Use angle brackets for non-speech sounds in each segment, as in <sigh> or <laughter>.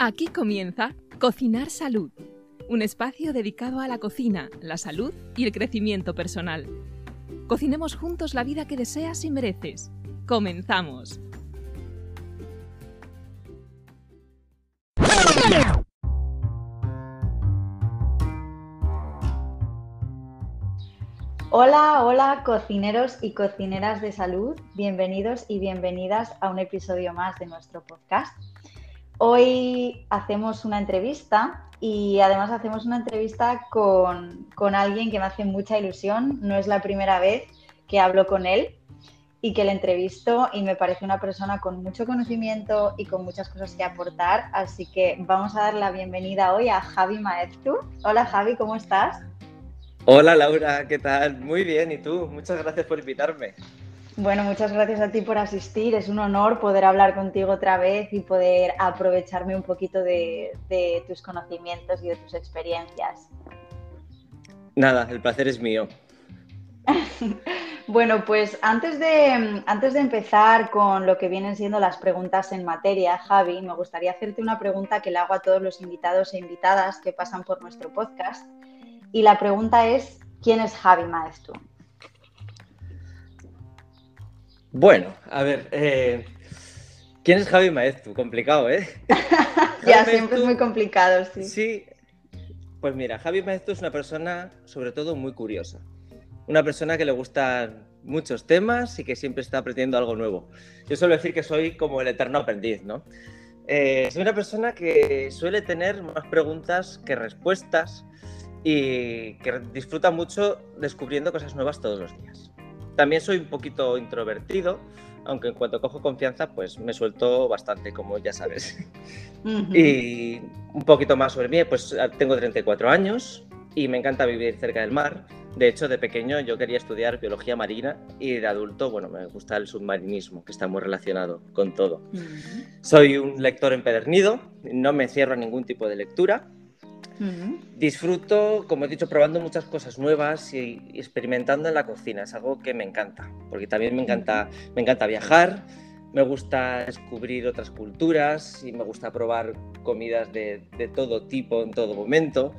Aquí comienza Cocinar Salud, un espacio dedicado a la cocina, la salud y el crecimiento personal. Cocinemos juntos la vida que deseas y mereces. Comenzamos. Hola, hola cocineros y cocineras de salud, bienvenidos y bienvenidas a un episodio más de nuestro podcast. Hoy hacemos una entrevista y además hacemos una entrevista con, alguien que me hace mucha ilusión. No es la primera vez que hablo con él y que le entrevisto y me parece una persona con mucho conocimiento y con muchas cosas que aportar. Así que vamos a dar la bienvenida hoy a Javi Maeztu. Hola Javi, ¿cómo estás? Hola Laura, ¿qué tal? Muy bien, ¿y tú? Muchas gracias por invitarme. Bueno, muchas gracias a ti por asistir. Es un honor poder hablar contigo otra vez y poder aprovecharme un poquito de, tus conocimientos y de tus experiencias. Nada, el placer es mío. <laughs> bueno, pues antes de, antes de empezar con lo que vienen siendo las preguntas en materia, Javi, me gustaría hacerte una pregunta que le hago a todos los invitados e invitadas que pasan por nuestro podcast y la pregunta es, ¿quién es Javi Maestro? Bueno, a ver, eh, ¿quién es Javi Maestro? Complicado, ¿eh? <laughs> ya, siempre es muy complicado, sí. Sí, pues mira, Javi Maestro es una persona sobre todo muy curiosa. Una persona que le gustan muchos temas y que siempre está aprendiendo algo nuevo. Yo suelo decir que soy como el eterno aprendiz, ¿no? Eh, soy una persona que suele tener más preguntas que respuestas y que disfruta mucho descubriendo cosas nuevas todos los días. También soy un poquito introvertido, aunque en cuanto cojo confianza, pues me suelto bastante, como ya sabes. Y un poquito más sobre mí, pues tengo 34 años y me encanta vivir cerca del mar. De hecho, de pequeño yo quería estudiar biología marina y de adulto, bueno, me gusta el submarinismo, que está muy relacionado con todo. Soy un lector empedernido, no me cierro a ningún tipo de lectura Disfruto, como he dicho, probando muchas cosas nuevas y, experimentando en la cocina. Es algo que me encanta, porque también me encanta, me encanta viajar, me gusta descubrir otras culturas y me gusta probar comidas de, todo tipo en todo momento.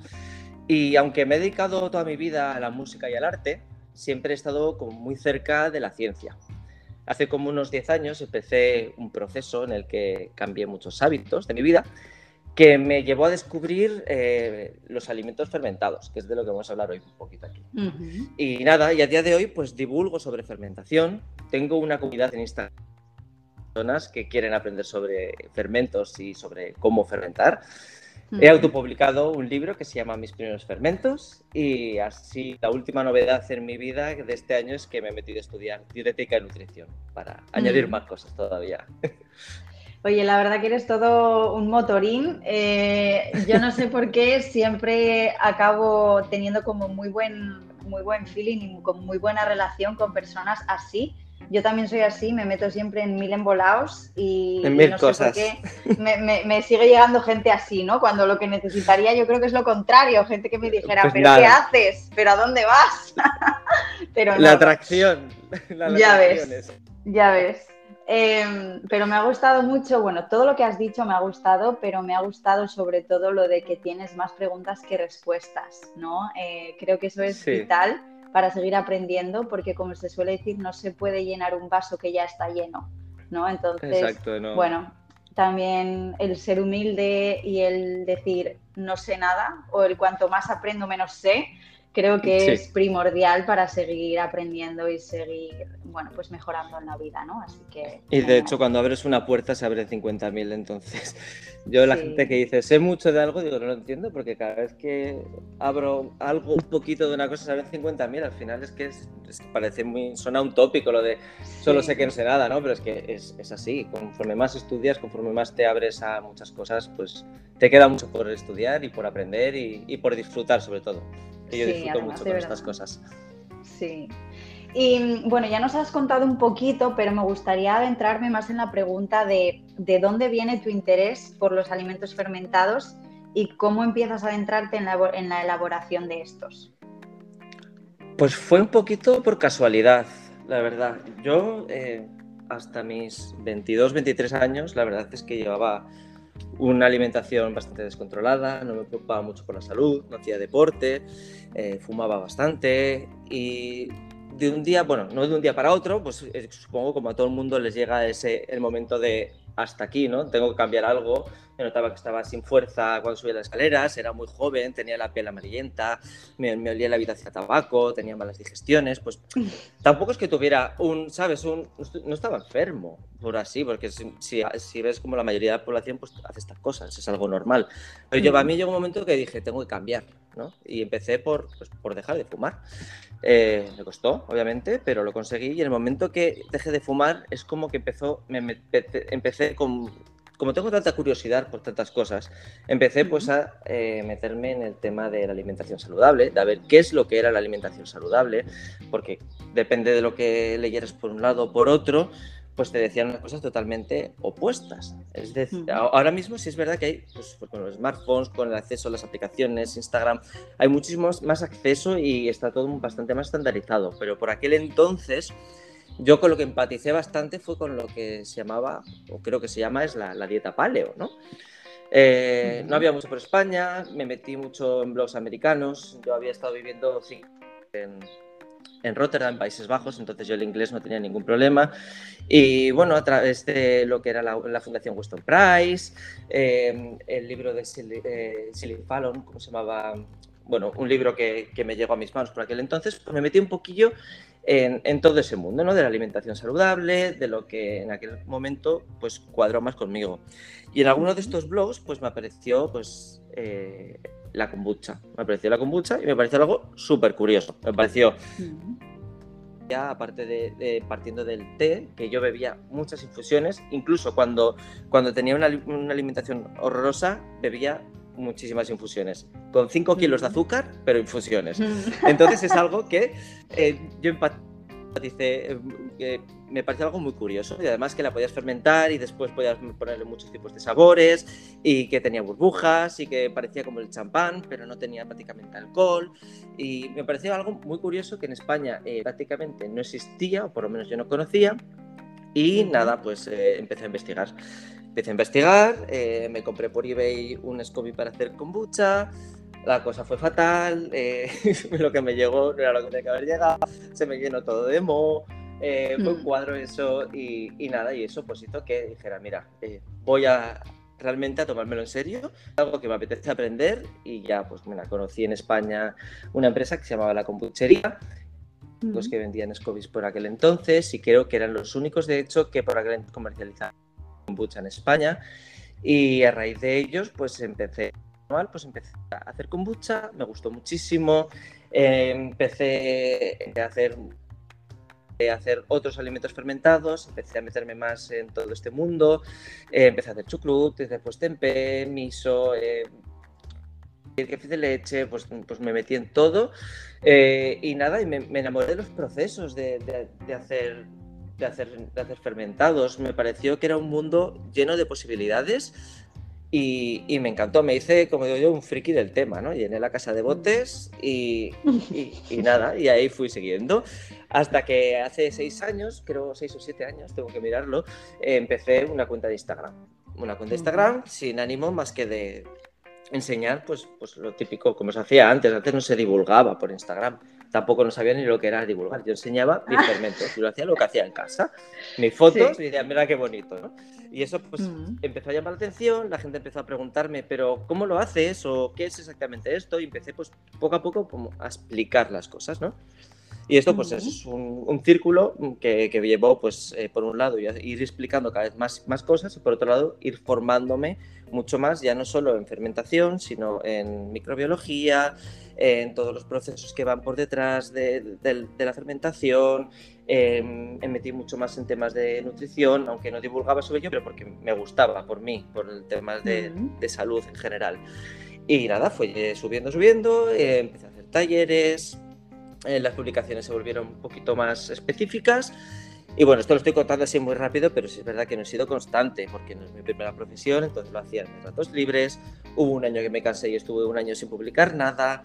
Y aunque me he dedicado toda mi vida a la música y al arte, siempre he estado como muy cerca de la ciencia. Hace como unos 10 años empecé un proceso en el que cambié muchos hábitos de mi vida que me llevó a descubrir eh, los alimentos fermentados, que es de lo que vamos a hablar hoy un poquito aquí. Y nada, y a día de hoy pues divulgo sobre fermentación, tengo una comunidad en Instagram personas que quieren aprender sobre fermentos y sobre cómo fermentar. He autopublicado un libro que se llama Mis primeros fermentos y así la última novedad en mi vida de este año es que me he metido a estudiar dietética y nutrición para añadir más cosas todavía. <laughs> Oye, la verdad que eres todo un motorín. Eh, yo no sé por qué siempre acabo teniendo como muy buen, muy buen feeling y con muy buena relación con personas así. Yo también soy así, me meto siempre en mil embolados y, en mil no cosas. sé por qué me, sigue llegando gente así, ¿no? Cuando lo que necesitaría yo creo que es lo contrario, gente que me dijera, pues ¿pero qué haces? ¿Pero a dónde vas? <laughs> Pero La atracción. <laughs> La ya ves, ya ves. Em, pero me ha gustado mucho, bueno, todo lo que has dicho me ha gustado, pero me ha gustado sobre todo lo de que tienes más preguntas que respuestas, ¿no? Eh, creo que eso es vital para seguir aprendiendo, porque como se suele decir, no se puede llenar un vaso que ya está lleno, ¿no? Entonces, bueno, también el ser humilde y el decir no sé nada, o el cuanto más aprendo menos sé, creo que es primordial para seguir aprendiendo y seguir, bueno, pues mejorando en la vida, ¿no? Así que... Y de hecho, cuando abres una puerta se abren 50.000, entonces <laughs> yo la gente que dice, sé mucho de algo, digo, no lo entiendo, porque cada vez que abro algo, un poquito de una cosa, se abren 50.000, al final es que, es, parece muy, suena un tópico lo de solo sé que no sé nada, ¿no? Pero es que es, es así, conforme más estudias, conforme más te abres a muchas cosas, pues te queda mucho por estudiar y por aprender y, y por disfrutar sobre todo yo disfruto mucho con estas cosas. Sí. Y bueno, ya nos has contado un poquito, pero me gustaría adentrarme más en la pregunta de, de dónde viene tu interés por los alimentos fermentados y cómo empiezas a adentrarte en la, en la elaboración de estos. Pues fue un poquito por casualidad, la verdad. Yo eh, hasta mis 22, 23 años, la verdad es que llevaba una alimentación bastante descontrolada, no me preocupaba mucho por la salud, no hacía deporte, eh, fumaba bastante y de un día, bueno, no de un día para otro, pues eh, supongo como a todo el mundo les llega ese el momento de hasta aquí, ¿no? Tengo que cambiar algo. Me notaba que estaba sin fuerza cuando subía las escaleras, era muy joven, tenía la piel amarillenta, me, olía la habitación a tabaco, tenía malas digestiones, pues <laughs> tampoco es que tuviera un, ¿sabes? Un, no estaba enfermo, por así, porque si, si, ves como la mayoría de la población, pues hace estas cosas, es algo normal. Pero yo, a mí llegó un momento que dije, tengo que cambiar, ¿no? Y empecé por, pues, por dejar de fumar. Eh, me costó, obviamente, pero lo conseguí y en el momento que dejé de fumar es como que empezó, me, empecé con, como tengo tanta curiosidad por tantas cosas, empecé pues a eh, meterme en el tema de la alimentación saludable, de ver qué es lo que era la alimentación saludable, porque depende de lo que leyeras por un lado o por otro, pues te decían unas cosas totalmente opuestas. Es decir, ahora mismo sí es verdad que hay, pues, con los smartphones, con el acceso a las aplicaciones, Instagram, hay muchísimo más acceso y está todo bastante más estandarizado, pero por aquel entonces yo con lo que empaticé bastante fue con lo que se llamaba, o creo que se llama, es la, dieta paleo, ¿no? Eh, no había mucho por España, me metí mucho en blogs americanos, yo había estado viviendo en, en Rotterdam, Países Bajos, entonces yo el inglés no tenía ningún problema. Y bueno, a través de lo que era la, Fundación Weston Price, eh, el libro de Silly, eh, Fallon, ¿cómo se llamaba? Bueno, un libro que, que, me llegó a mis manos por aquel entonces, pues me metí un poquillo en, en, todo ese mundo, ¿no? De la alimentación saludable, de lo que en aquel momento pues cuadró más conmigo. Y en alguno de estos blogs pues me apareció pues eh, la kombucha. Me apareció la kombucha y me pareció algo súper curioso. Me pareció, ya aparte de, partiendo del té, que yo bebía muchas infusiones, incluso cuando, cuando tenía una, alimentación horrorosa, bebía muchísimas infusiones, con 5 kilos de azúcar, pero infusiones. Entonces es algo que eh, yo empaticé, eh, me pareció algo muy curioso. Y además que la podías fermentar y después podías ponerle muchos tipos de sabores y que tenía burbujas y que parecía como el champán pero no tenía prácticamente alcohol. Y me pareció algo muy curioso que en España eh, prácticamente no existía o por lo menos yo no conocía. Y nada pues eh, empecé a investigar empecé a investigar eh, me compré por eBay un SCOBY para hacer kombucha la cosa fue fatal, <laughs> lo que me llegó no era lo que tenía que haber llegado, se me llenó todo de moho, eh, fue un mm. cuadro eso y, nada, y eso pues hizo que dijera, mira, eh, voy a realmente a tomármelo en serio, algo que me apetece aprender y ya pues me la conocí en España una empresa que se llamaba La Compuchería, los que vendían Scobis por aquel entonces y creo que eran los únicos de hecho que por aquel entonces comercializaban kombucha en España y a raíz de ellos pues empecé pues empecé a hacer kombucha, me gustó muchísimo, eh, empecé a hacer hacer otros alimentos fermentados, empecé a meterme más en todo este mundo, eh, empecé a hacer chucrut, después tempeh, miso, eh, café de leche, pues, pues me metí en todo eh, y nada, y me, enamoré de los procesos de, de, hacer, de, hacer, de hacer fermentados, me pareció que era un mundo lleno de posibilidades y, me encantó, me hice, como digo yo, un friki del tema, ¿no? Llené la casa de botes y, y, <laughs> nada, y ahí fui siguiendo. Hasta que hace seis años, creo seis o siete años, tengo que mirarlo, empecé una cuenta de Instagram. Una cuenta de Instagram sin ánimo más que de enseñar pues, pues lo típico, como se hacía antes. Antes no se divulgaba por Instagram tampoco no sabía ni lo que era divulgar. Yo enseñaba <laughs> mis fermentos, yo lo hacía lo que hacía en casa. Mis fotos, y decía, mira qué bonito, ¿no? Y eso pues mm. empezó a llamar la atención, la gente empezó a preguntarme, pero ¿cómo lo haces? ¿O qué es exactamente esto? Y empecé pues poco a poco como a explicar las cosas, ¿no? Y esto pues es un, círculo que, que, llevó pues eh, por un lado ir explicando cada vez más, más cosas y por otro lado ir formándome mucho más, ya no solo en fermentación, sino en microbiología, en todos los procesos que van por detrás de, la fermentación. Em, me metí mucho más en temas de nutrición, aunque no divulgaba sobre ello, pero porque me gustaba, por mí, por el tema de, salud en general. Y nada, fue subiendo, subiendo, eh, empecé a hacer talleres, eh, las publicaciones se volvieron un poquito más específicas. Y bueno, esto lo estoy contando así muy rápido, pero sí es verdad que no he sido constante, porque no es mi primera profesión, entonces lo hacía en ratos libres. Hubo un año que me cansé y estuve un año sin publicar nada.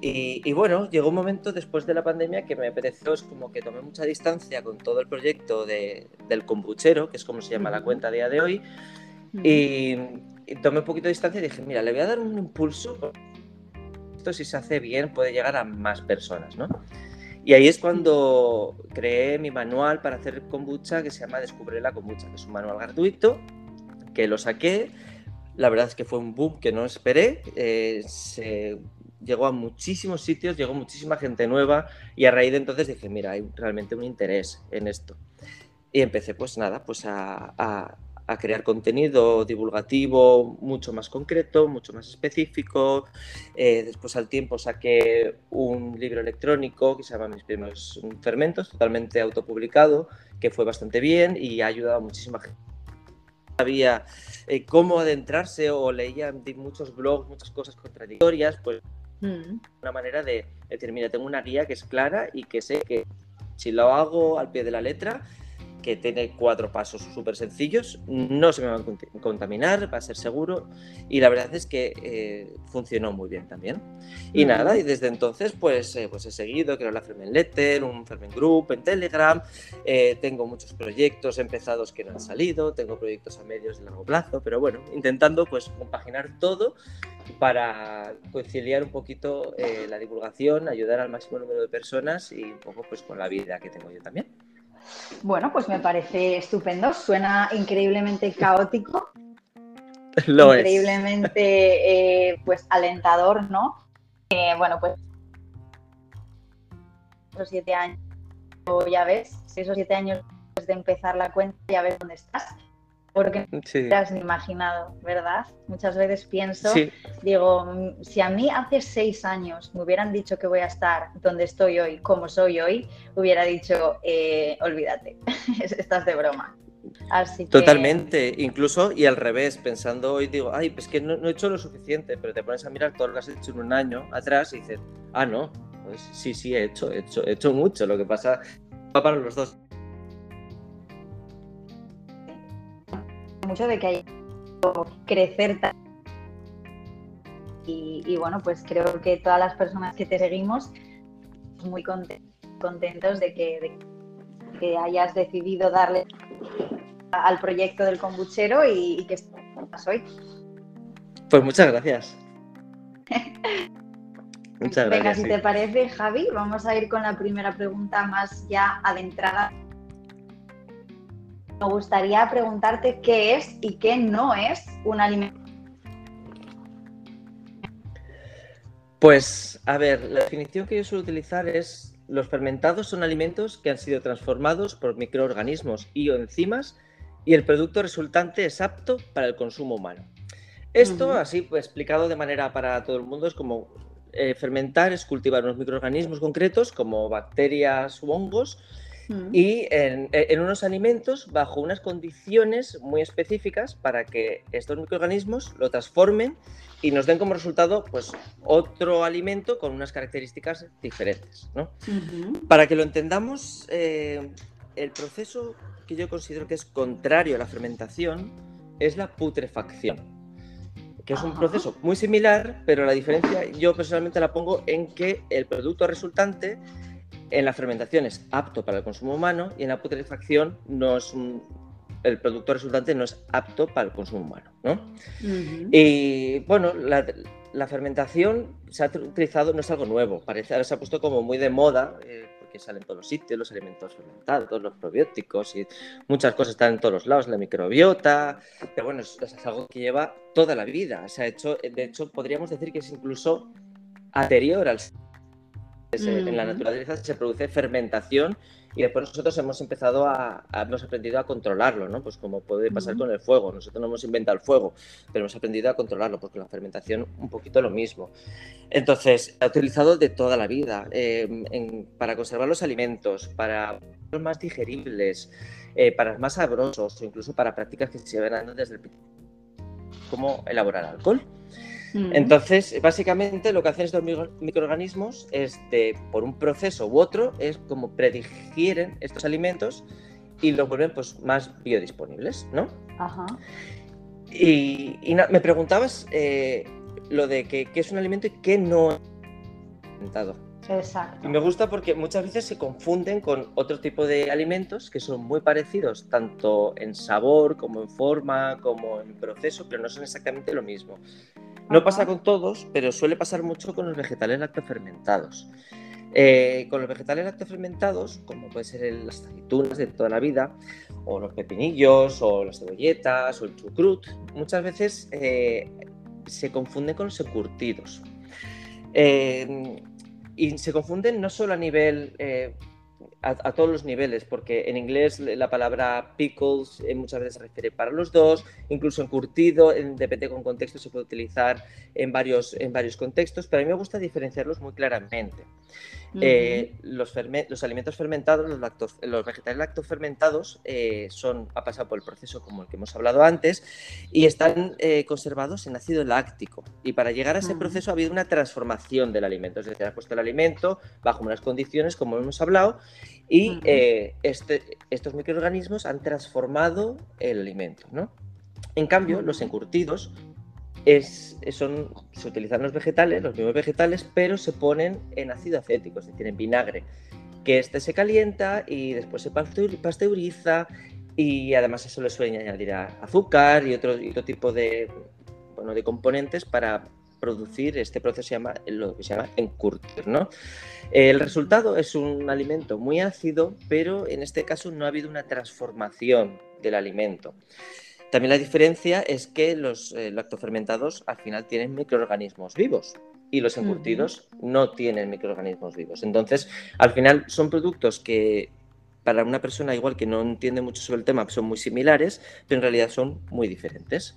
Y, bueno, llegó un momento después de la pandemia que me apeteció, es como que tomé mucha distancia con todo el proyecto de, del kombuchero, que es como se llama la cuenta a día de hoy. Y, tomé un poquito de distancia y dije, mira, le voy a dar un impulso. Esto si se hace bien puede llegar a más personas, ¿no? Y ahí es cuando creé mi manual para hacer kombucha que se llama Descubre la kombucha, que es un manual gratuito que lo saqué. La verdad es que fue un boom que no esperé. Eh, se llegó a muchísimos sitios, llegó muchísima gente nueva y a raíz de entonces dije, mira, hay realmente un interés en esto. Y empecé pues nada, pues a, a, crear contenido divulgativo mucho más concreto, mucho más específico. Eh, después al tiempo saqué un libro electrónico que se llama Mis primeros fermentos, totalmente autopublicado, que fue bastante bien y ha ayudado a muchísima gente sabía eh, cómo adentrarse o leía muchos blogs, muchas cosas contradictorias, pues Mm. Una manera de decir, mira, tengo una guía que es clara y que sé que si lo hago al pie de la letra, que tiene cuatro pasos súper sencillos, no se me va a contaminar, va a ser seguro y la verdad es que eh, funcionó muy bien también. Y nada, y desde entonces pues, eh, pues he seguido, creo la Fermen Letter, un Fermen Group en Telegram, eh, tengo muchos proyectos empezados que no han salido, tengo proyectos a medios y largo plazo, pero bueno, intentando pues compaginar todo para conciliar un poquito la divulgación, ayudar al máximo número de personas y un poco pues con la vida que tengo yo también. Bueno, pues me parece estupendo. Suena increíblemente caótico. <laughs> Lo increíblemente eh, pues alentador, ¿no? Eh, bueno, pues esos siete años, ya ves, seis o siete años después de empezar la cuenta, ya ves dónde estás porque no te has ni imaginado, ¿verdad? Muchas veces pienso, digo, mm, si a mí hace seis años me hubieran dicho que voy a estar donde estoy hoy, como soy hoy, hubiera dicho, eh, olvídate, <laughs> estás de broma. Así Totalmente, incluso y al revés, pensando hoy digo, ay, pues que no, he hecho lo suficiente, pero te pones a mirar todo lo que has hecho en un año atrás y dices, ah, no, pues sí, sí, he hecho, he hecho, he hecho mucho, lo que pasa va para los dos mucho de que hay crecer y, y, bueno, pues creo que todas las personas que te seguimos, muy contentos de que, que hayas decidido darle al proyecto del kombuchero y, que estás hoy. Pues muchas gracias. <laughs> muchas gracias. Venga, si te parece, Javi, vamos a ir con la primera pregunta más ya adentrada me gustaría preguntarte qué es y qué no es un alimento. Pues, a ver, la definición que yo suelo utilizar es los fermentados son alimentos que han sido transformados por microorganismos y o enzimas y el producto resultante es apto para el consumo humano. Esto, así pues, explicado de manera para todo el mundo, es como eh, fermentar, es cultivar unos microorganismos concretos como bacterias u hongos y e, en, unos alimentos bajo unas condiciones muy específicas para que estos microorganismos lo transformen y nos den como resultado pues otro alimento con unas características diferentes. Para que lo entendamos, eh, el proceso que yo considero que es contrario a la fermentación es la putrefacción que es un proceso muy similar, pero la diferencia yo personalmente la pongo en que el producto resultante en la fermentación es apto para el consumo humano y en la putrefacción no es el producto resultante no es apto para el consumo humano. ¿no? Y bueno, la, fermentación se ha utilizado, no es algo nuevo, parece, ahora se ha puesto como muy de moda. Eh, porque salen todos los sitios, los alimentos fermentados, los probióticos y muchas cosas están en todos los lados, la microbiota, pero bueno, es, es algo que lleva toda la vida. Se ha hecho, de hecho, podríamos decir que es incluso anterior al en la naturaleza se produce fermentación y después nosotros hemos empezado a, hemos aprendido a controlarlo, ¿no? Pues como puede pasar con el fuego. Nosotros no hemos inventado el fuego, pero hemos aprendido a controlarlo, porque la fermentación un poquito lo mismo. Entonces, ha utilizado de toda la vida em, para conservar los alimentos, para los más digeribles, eh, para más sabrosos o incluso para prácticas que se ven desde el como elaborar alcohol. Entonces, básicamente lo que hacen estos microorganismos es de, por un proceso u otro, es como predigieren estos alimentos y los vuelven pues, más biodisponibles, ¿no? Ajá. Y, me preguntabas eh, lo de que, es un alimento y qué no es fermentado. Exacto. Y me gusta porque muchas veces se confunden con otro tipo de alimentos que son muy parecidos, tanto en sabor como en forma, como en proceso, pero no son exactamente lo mismo. No pasa con todos, pero suele pasar mucho con los vegetales lactofermentados. Eh, con los vegetales lactofermentados, como puede ser las aceitunas de toda la vida, o los pepinillos, o las cebolletas, o el chucrut, muchas veces eh, se confunden con los encurtidos. Eh, y se confunden no solo a nivel, eh, a, todos los niveles, porque en inglés la palabra pickles eh, muchas veces se refiere para los dos, incluso encurtido, en, depende con contexto, se puede utilizar en varios, en varios contextos, pero a mí me gusta diferenciarlos muy claramente. Eh, los, los, alimentos fermentados, los, los vegetales lactofermentados, eh, son, ha pasado por el proceso como el que hemos hablado antes y están eh, conservados en ácido láctico. Y para llegar a ese proceso ha habido una transformación del alimento, es decir, ha puesto el alimento bajo unas condiciones, como hemos hablado, y este, estos microorganismos han transformado el alimento. ¿no? En cambio, los encurtidos es, son, se utilizan los vegetales, los mismos vegetales, pero se ponen en ácido acético, es decir, en vinagre, que este se calienta y después se pasteuriza y además eso le suele añadir azúcar y otro, otro tipo de, bueno, de componentes para producir este proceso se llama, lo que se llama encurtir. ¿no? El resultado es un alimento muy ácido, pero en este caso no ha habido una transformación del alimento. También la diferencia es que los eh, lactofermentados al final tienen microorganismos vivos y los encurtidos no tienen microorganismos vivos. Entonces, al final son productos que para una persona igual que no entiende mucho sobre el tema son muy similares, pero en realidad son muy diferentes.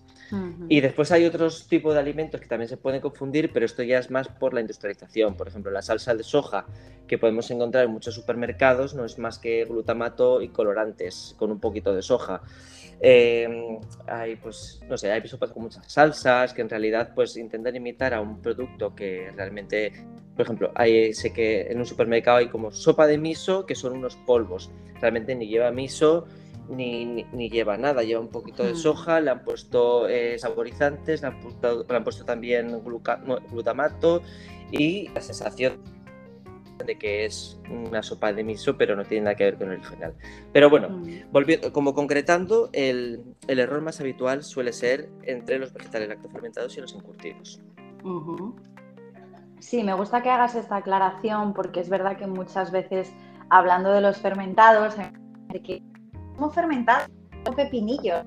Y después hay otros tipos de alimentos que también se pueden confundir, pero esto ya es más por la industrialización. Por ejemplo, la salsa de soja que podemos encontrar en muchos supermercados no es más que glutamato y colorantes con un poquito de soja. Eh, hay, pues, no sé, hay sopas con muchas salsas que en realidad pues intentan imitar a un producto que realmente, por ejemplo, hay, sé que en un supermercado hay como sopa de miso que son unos polvos. Realmente ni lleva miso ni, ni, lleva nada, lleva un poquito de soja, le han puesto eh, saborizantes, le han puesto, le han puesto también glutamato y la sensación de que es una sopa de miso, pero no tiene nada que ver con el original. Pero bueno, mm. volviendo, como concretando, el, el, error más habitual suele ser entre los vegetales lactofermentados y los encurtidos. Sí, me gusta que hagas esta aclaración porque es verdad que muchas veces hablando de los fermentados, que somos fermentados, pepinillos.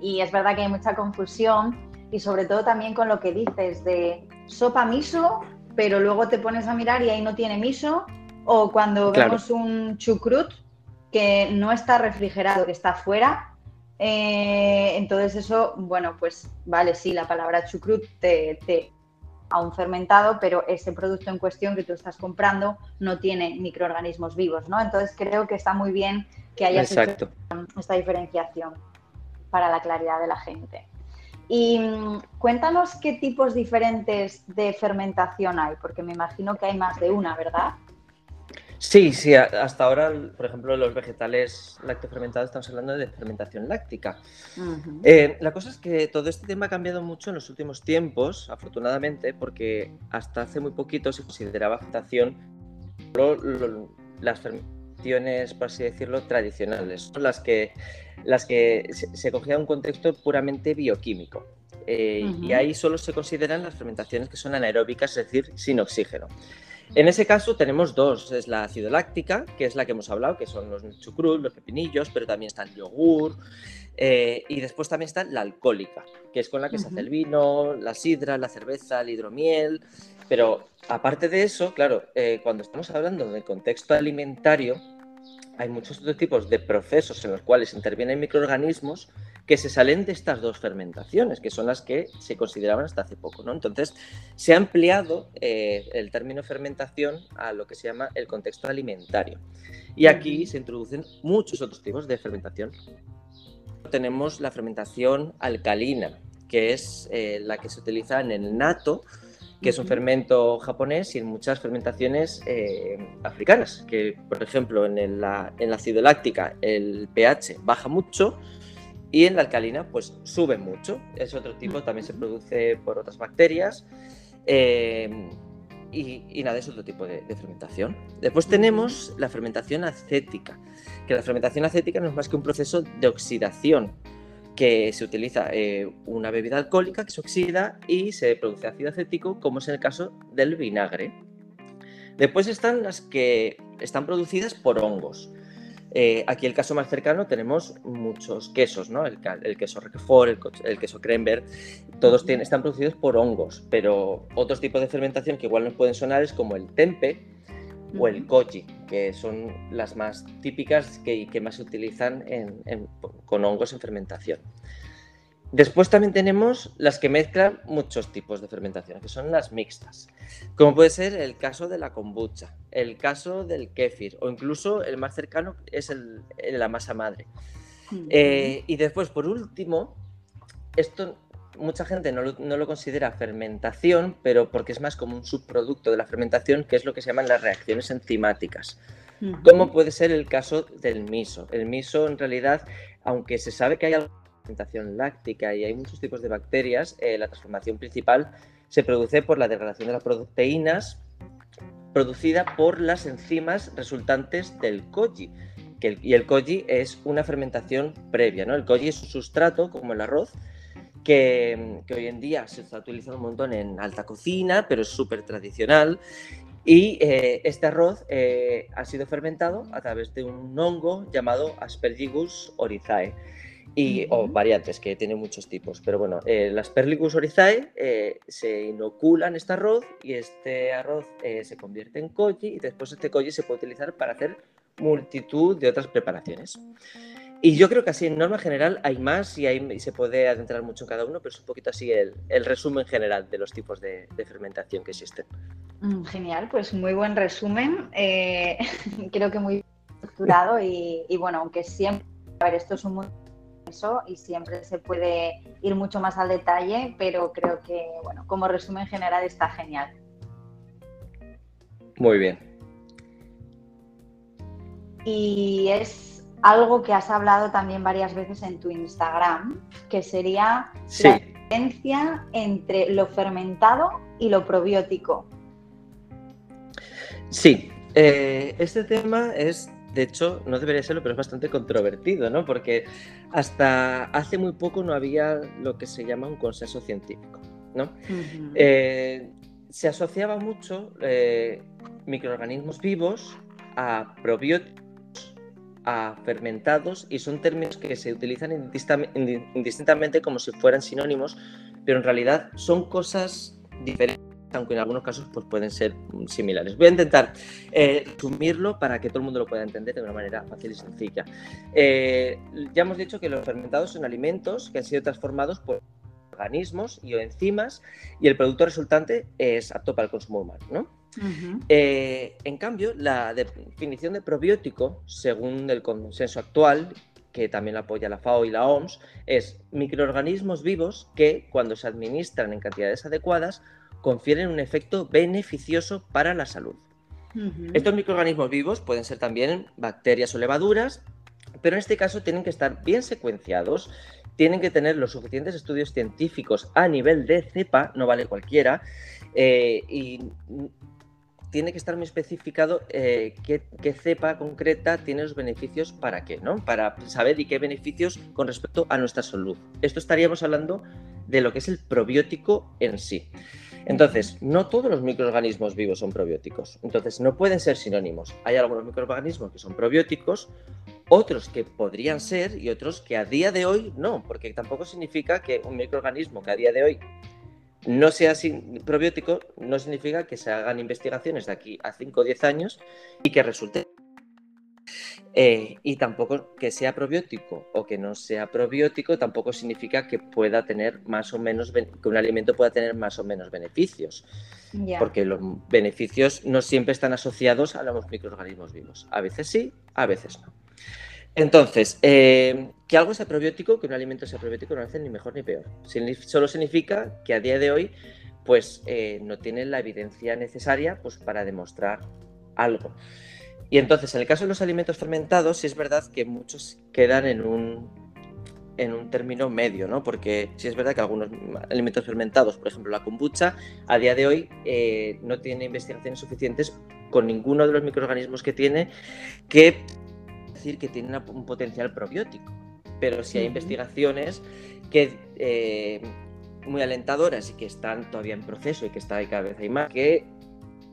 Y es verdad que hay mucha confusión y sobre todo también con lo que dices de sopa miso pero luego te pones a mirar y ahí no tiene miso, o cuando vemos un chucrut que no está refrigerado, que está fuera, eh, entonces eso, bueno, pues vale, sí, la palabra chucrut te, te a un fermentado, pero ese producto en cuestión que tú estás comprando no tiene microorganismos vivos, ¿no? Entonces creo que está muy bien que haya esta diferenciación para la claridad de la gente. Y mm, cuéntanos qué tipos diferentes de fermentación hay, porque me imagino que hay más de una, ¿verdad? Sí, sí, hasta ahora, por ejemplo, los vegetales lactofermentados estamos hablando de fermentación láctica. Eh, la cosa es que todo este tema ha cambiado mucho en los últimos tiempos, afortunadamente, porque hasta hace muy poquito se consideraba fermentación las fermentaciones, por así decirlo, tradicionales, son las que las que se, cogía un contexto puramente bioquímico. Eh, y ahí solo se consideran las fermentaciones que son anaeróbicas, es decir, sin oxígeno. En ese caso tenemos dos, es la acidoláctica, que es la que hemos hablado, que son los chucrut, los pepinillos, pero también está el yogur, eh, y después también está la alcohólica, que es con la que se hace el vino, la sidra, la cerveza, el hidromiel, pero aparte de eso, claro, eh, cuando estamos hablando del contexto alimentario, hay muchos otros tipos de procesos en los cuales intervienen microorganismos que se salen de estas dos fermentaciones, que son las que se consideraban hasta hace poco. ¿no? Entonces, se ha ampliado eh, el término fermentación a lo que se llama el contexto alimentario. Y aquí se introducen muchos otros tipos de fermentación. Tenemos la fermentación alcalina, que es eh, la que se utiliza en el nato, que es un fermento japonés y en muchas fermentaciones eh, africanas, que por ejemplo en, la, en la ácido láctica el pH baja mucho y en la alcalina pues sube mucho. Es otro tipo, también se produce por otras bacterias. Eh, y, nada, es otro tipo de, fermentación. Después tenemos la fermentación acética, que la fermentación acética no es más que un proceso de oxidación que se utiliza eh, una bebida alcohólica que se oxida y se produce ácido acético, como es en el caso del vinagre. Después están las que están producidas por hongos. Eh, aquí el caso más cercano tenemos muchos quesos, ¿no? El, queso Roquefort, el, queso Kremberg, todos están producidos por hongos, pero otros tipos de fermentación que igual nos pueden sonar es como el tempe o el koji, que son las más típicas que, que más se utilizan con hongos en fermentación. Después también tenemos las que mezclan muchos tipos de fermentación, que son las mixtas, como puede ser el caso de la kombucha, el caso del kéfir o incluso el más cercano es el, la masa madre. Eh, y después, por último, esto mucha gente no lo, considera fermentación, pero porque es más como un subproducto de la fermentación, que es lo que se llaman las reacciones enzimáticas. Como puede ser el caso del miso. El miso, en realidad, aunque se sabe que hay algo fermentación láctica y hay muchos tipos de bacterias, eh, la transformación principal se produce por la degradación de las proteínas producida por las enzimas resultantes del koji. y el koji es una fermentación previa, ¿no? El koji es un sustrato, como el arroz, que, hoy en día se está utilizando un montón en alta cocina, pero es súper tradicional. Y eh, este arroz eh, ha sido fermentado a través de un hongo llamado Aspergillus oryzae y, o variantes, que tiene muchos tipos. Pero bueno, eh, las Perlicus orizae eh, se inoculan este arroz y este arroz eh, se convierte en koji y después este koji se puede utilizar para hacer multitud de otras preparaciones. Y yo creo que así en norma general hay más y, hay, se puede adentrar mucho en cada uno, pero es un poquito así el, el resumen general de los tipos de, fermentación que existen. Mm, genial, pues muy buen resumen. <laughs> creo que muy estructurado y, y bueno, aunque siempre, a ver, esto es un mundo eso y siempre se puede ir mucho más al detalle, pero creo que, bueno, como resumen general está genial. Muy bien. Y es algo que has hablado también varias veces en tu Instagram, que sería la diferencia entre lo fermentado y lo probiótico. Sí, eh, este tema es de hecho, no debería serlo, pero es bastante controvertido, ¿no? Porque hasta hace muy poco no había lo que se llama un consenso científico, ¿no? Eh, se asociaba mucho eh, microorganismos vivos a probióticos, a fermentados, y son términos que se utilizan indistintamente como si fueran sinónimos, pero en realidad son cosas diferentes aunque en algunos casos pues, pueden ser similares. Voy a intentar eh, resumirlo para que todo el mundo lo pueda entender de una manera fácil y sencilla. Eh, ya hemos dicho que los fermentados son alimentos que han sido transformados por organismos y o enzimas y el producto resultante es apto para el consumo humano. Eh, en cambio, la definición de probiótico, según el consenso actual, que también la apoya la FAO y la OMS, es microorganismos vivos que, cuando se administran en cantidades adecuadas, confieren un efecto beneficioso para la salud. Estos microorganismos vivos pueden ser también bacterias o levaduras, pero en este caso tienen que estar bien secuenciados, tienen que tener los suficientes estudios científicos a nivel de cepa, no vale cualquiera, eh, y tiene que estar muy especificado eh, qué, qué, cepa concreta tiene los beneficios para qué, ¿no? Para saber y qué beneficios con respecto a nuestra salud. Esto estaríamos hablando de lo que es el probiótico en sí. Entonces, no todos los microorganismos vivos son probióticos. Entonces, no pueden ser sinónimos. Hay algunos microorganismos que son probióticos, otros que podrían ser y otros que a día de hoy no, porque tampoco significa que un microorganismo que a día de hoy no sea probiótico, no significa que se hagan investigaciones de aquí a 5 o 10 años y que resulte eh, y tampoco que sea probiótico o que no sea probiótico tampoco significa que pueda tener más o menos que un alimento pueda tener más o menos beneficios. Porque los beneficios no siempre están asociados a los microorganismos vivos. A veces sí, a veces no. Entonces, eh, que algo sea probiótico, que un alimento sea probiótico, no hace ni mejor ni peor. Solo significa que a día de hoy, pues eh, no tiene la evidencia necesaria pues, para demostrar algo. Y entonces, en el caso de los alimentos fermentados, sí es verdad que muchos quedan en un, en un término medio, ¿no? Porque sí es verdad que algunos alimentos fermentados, por ejemplo la kombucha, a día de hoy eh, no tiene investigaciones suficientes con ninguno de los microorganismos que tiene que decir que tienen un potencial probiótico. Pero sí hay investigaciones que eh, muy alentadoras y que están todavía en proceso y que está cada vez hay más, que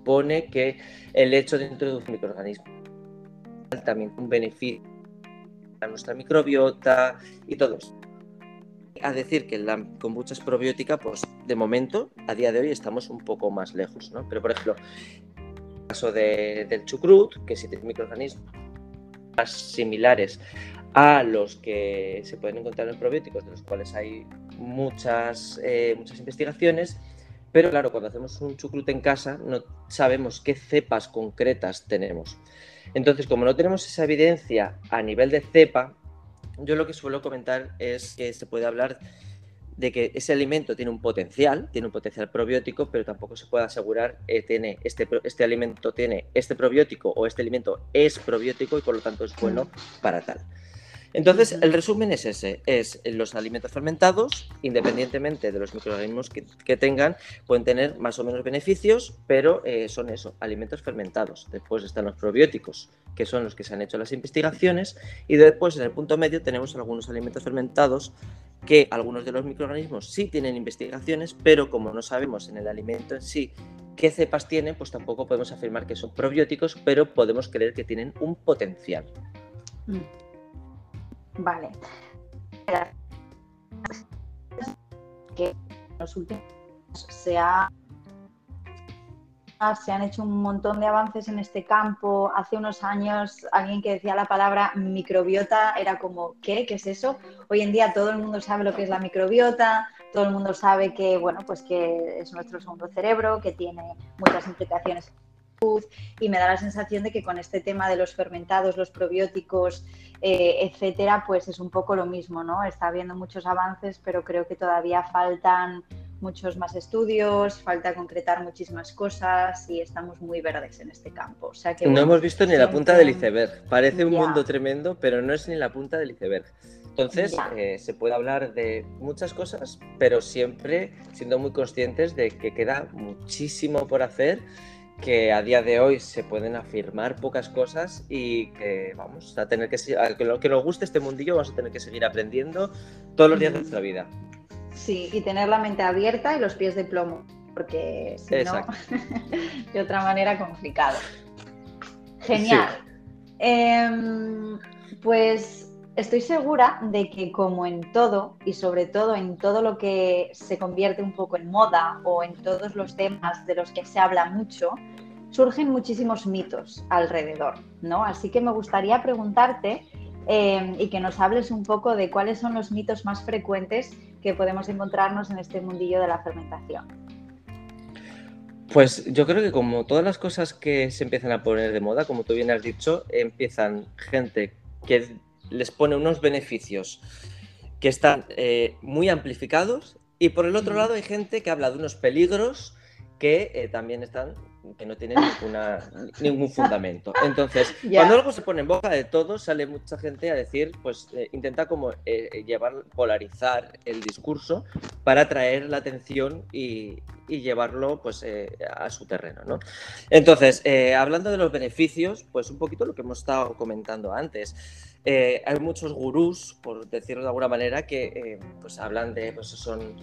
pone que el hecho de introducir microorganismos también un beneficio a nuestra microbiota y todo eso. A decir que la kombucha es probiótica, pues de momento, a día de hoy, estamos un poco más lejos, ¿no? Pero, por ejemplo, el caso del chucrut, que sí tiene microorganismos más similares a los que se pueden encontrar en probióticos, de los cuales hay muchas, eh, muchas investigaciones, pero claro, cuando hacemos un chucrut en casa no sabemos qué cepas concretas tenemos. Entonces, como no tenemos esa evidencia a nivel de cepa, yo lo que suelo comentar es que se puede hablar de que ese alimento tiene un potencial, tiene un potencial probiótico, pero tampoco se puede asegurar que tiene este, este alimento tiene este probiótico o este alimento es probiótico y por lo tanto es bueno para tal. Entonces, el resumen es ese, es los alimentos fermentados, independientemente de los microorganismos que, tengan, pueden tener más o menos beneficios, pero eh, son eso, alimentos fermentados. Después están los probióticos, que son los que se han hecho las investigaciones, y después en el punto medio tenemos algunos alimentos fermentados que algunos de los microorganismos sí tienen investigaciones, pero como no sabemos en el alimento en sí qué cepas tienen, pues tampoco podemos afirmar que son probióticos, pero podemos creer que tienen un potencial. Mm. Vale. Que en los últimos se, se han hecho un montón de avances en este campo. Hace unos años alguien que decía la palabra microbiota era como, ¿qué? ¿Qué es eso? Hoy en día todo el mundo sabe lo que es la microbiota, todo el mundo sabe que, bueno, pues que es nuestro segundo cerebro, que tiene muchas implicaciones y me da la sensación de que con este tema de los fermentados, los probióticos, eh, etcétera, pues es un poco lo mismo, ¿no? Está habiendo muchos avances, pero creo que todavía faltan muchos más estudios, falta concretar muchísimas cosas y estamos muy verdes en este campo. O sea que, no hemos visto ni la punta del iceberg. Parece un mundo tremendo, pero no es ni la punta del iceberg. Entonces, eh, se puede hablar de muchas cosas, pero siempre siendo muy conscientes de que queda muchísimo por hacer que a día de hoy se pueden afirmar pocas cosas y que vamos a tener que, que, lo, que nos guste este mundillo, vamos a tener que seguir aprendiendo todos los días de nuestra vida. Sí, y tener la mente abierta y los pies de plomo, porque si no, <laughs> de otra manera complicado. Genial. Em, pues estoy segura de que como en todo, y sobre todo en todo lo que se convierte un poco en moda o en todos los temas de los que se habla mucho, surgen muchísimos mitos alrededor, ¿no? Así que me gustaría preguntarte eh, y que nos hables un poco de cuáles son los mitos más frecuentes que podemos encontrarnos en este mundillo de la fermentación. Pues yo creo que como todas las cosas que se empiezan a poner de moda, como tú bien has dicho, empiezan gente que les pone unos beneficios que están eh, muy amplificados y por el otro lado hay gente que habla de unos peligros que eh, también están que no tienen ningún fundamento. Entonces, <laughs> cuando algo se pone en boca de todos, sale mucha gente a decir, pues eh, intenta como llevar, polarizar el discurso para atraer la atención y, y llevarlo pues a su terreno, ¿no? Entonces, hablando de los beneficios, pues un poquito lo que hemos estado comentando antes. Eh, hay muchos gurús, por decirlo de alguna manera, que eh, pues hablan de, pues son,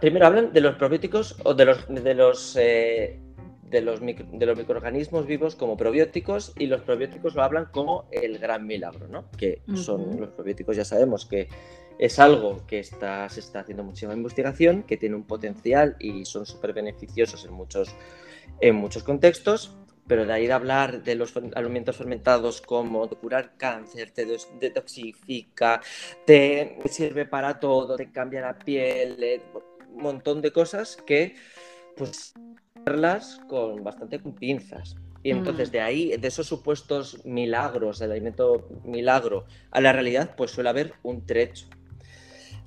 primero hablan de los probióticos o de los, de los, eh, de los, de los microorganismos vivos como probióticos y los probióticos lo hablan como el gran milagro, ¿no? Que son los probióticos, ya sabemos que es algo que está, se está haciendo muchísima investigación, que tiene un potencial y son súper beneficiosos en muchos, en muchos contextos, pero de ahí de hablar de los alimentos fermentados como de curar cáncer, te detoxifica, te sirve para todo, te cambia la piel, eh, un montón de cosas que pues verlas con bastante pinzas. Y entonces mm. de ahí, de esos supuestos milagros, del alimento milagro, a la realidad, pues suele haber un trecho.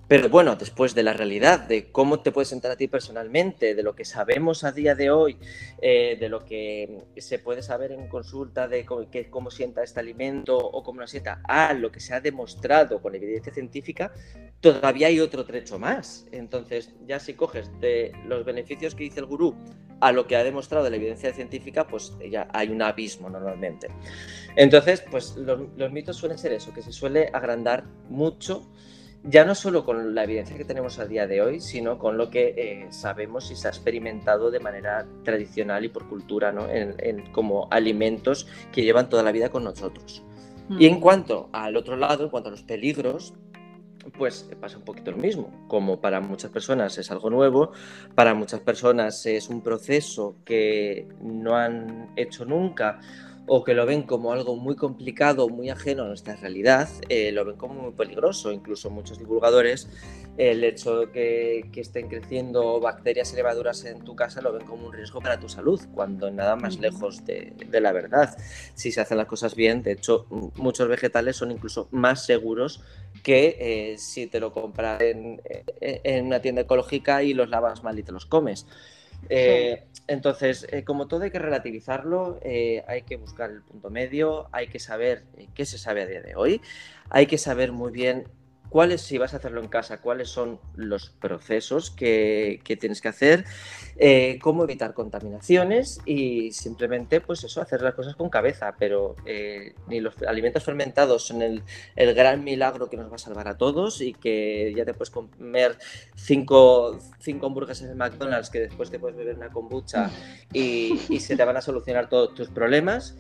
Pero bueno, después de la realidad, de cómo te puedes sentar a ti personalmente, de lo que sabemos a día de hoy, eh, de lo que se puede saber en consulta de cómo, cómo, sienta este alimento o cómo no sienta, a lo que se ha demostrado con evidencia científica, todavía hay otro trecho más. Entonces, ya si coges de los beneficios que dice el gurú a lo que ha demostrado la evidencia científica, pues ya hay un abismo normalmente. Entonces, pues los, los mitos suelen ser eso, que se suele agrandar mucho ya no solo con la evidencia que tenemos a día de hoy, sino con lo que eh, sabemos y se ha experimentado de manera tradicional y por cultura, ¿no? en, como alimentos que llevan toda la vida con nosotros. Y en mm. cuanto al otro lado, en cuanto a los peligros, pues pasa un poquito lo mismo. Como para muchas personas es algo nuevo, para muchas personas es un proceso que no han hecho nunca o que lo ven como algo muy complicado, muy ajeno a nuestra realidad, eh, lo ven como muy peligroso. Incluso muchos divulgadores, el hecho de que, que, estén creciendo bacterias y levaduras en tu casa lo ven como un riesgo para tu salud, cuando nada más lejos de, de la verdad. Si se hacen las cosas bien, de hecho, muchos vegetales son incluso más seguros que eh, si te lo compras en, en, una tienda ecológica y los lavas mal y te los comes. Eh, entonces, eh, como todo hay que relativizarlo, eh, hay que buscar el punto medio, hay que saber qué se sabe a día de hoy, hay que saber muy bien cuáles, si vas a hacerlo en casa, cuáles son los procesos que, tienes que hacer, eh, cómo evitar contaminaciones y simplemente, pues eso, hacer las cosas con cabeza, pero eh, ni los alimentos fermentados son el, gran milagro que nos va a salvar a todos y que ya te puedes comer cinco, cinco hamburguesas en McDonald's que después te puedes beber una kombucha y, y se te van a solucionar todos tus problemas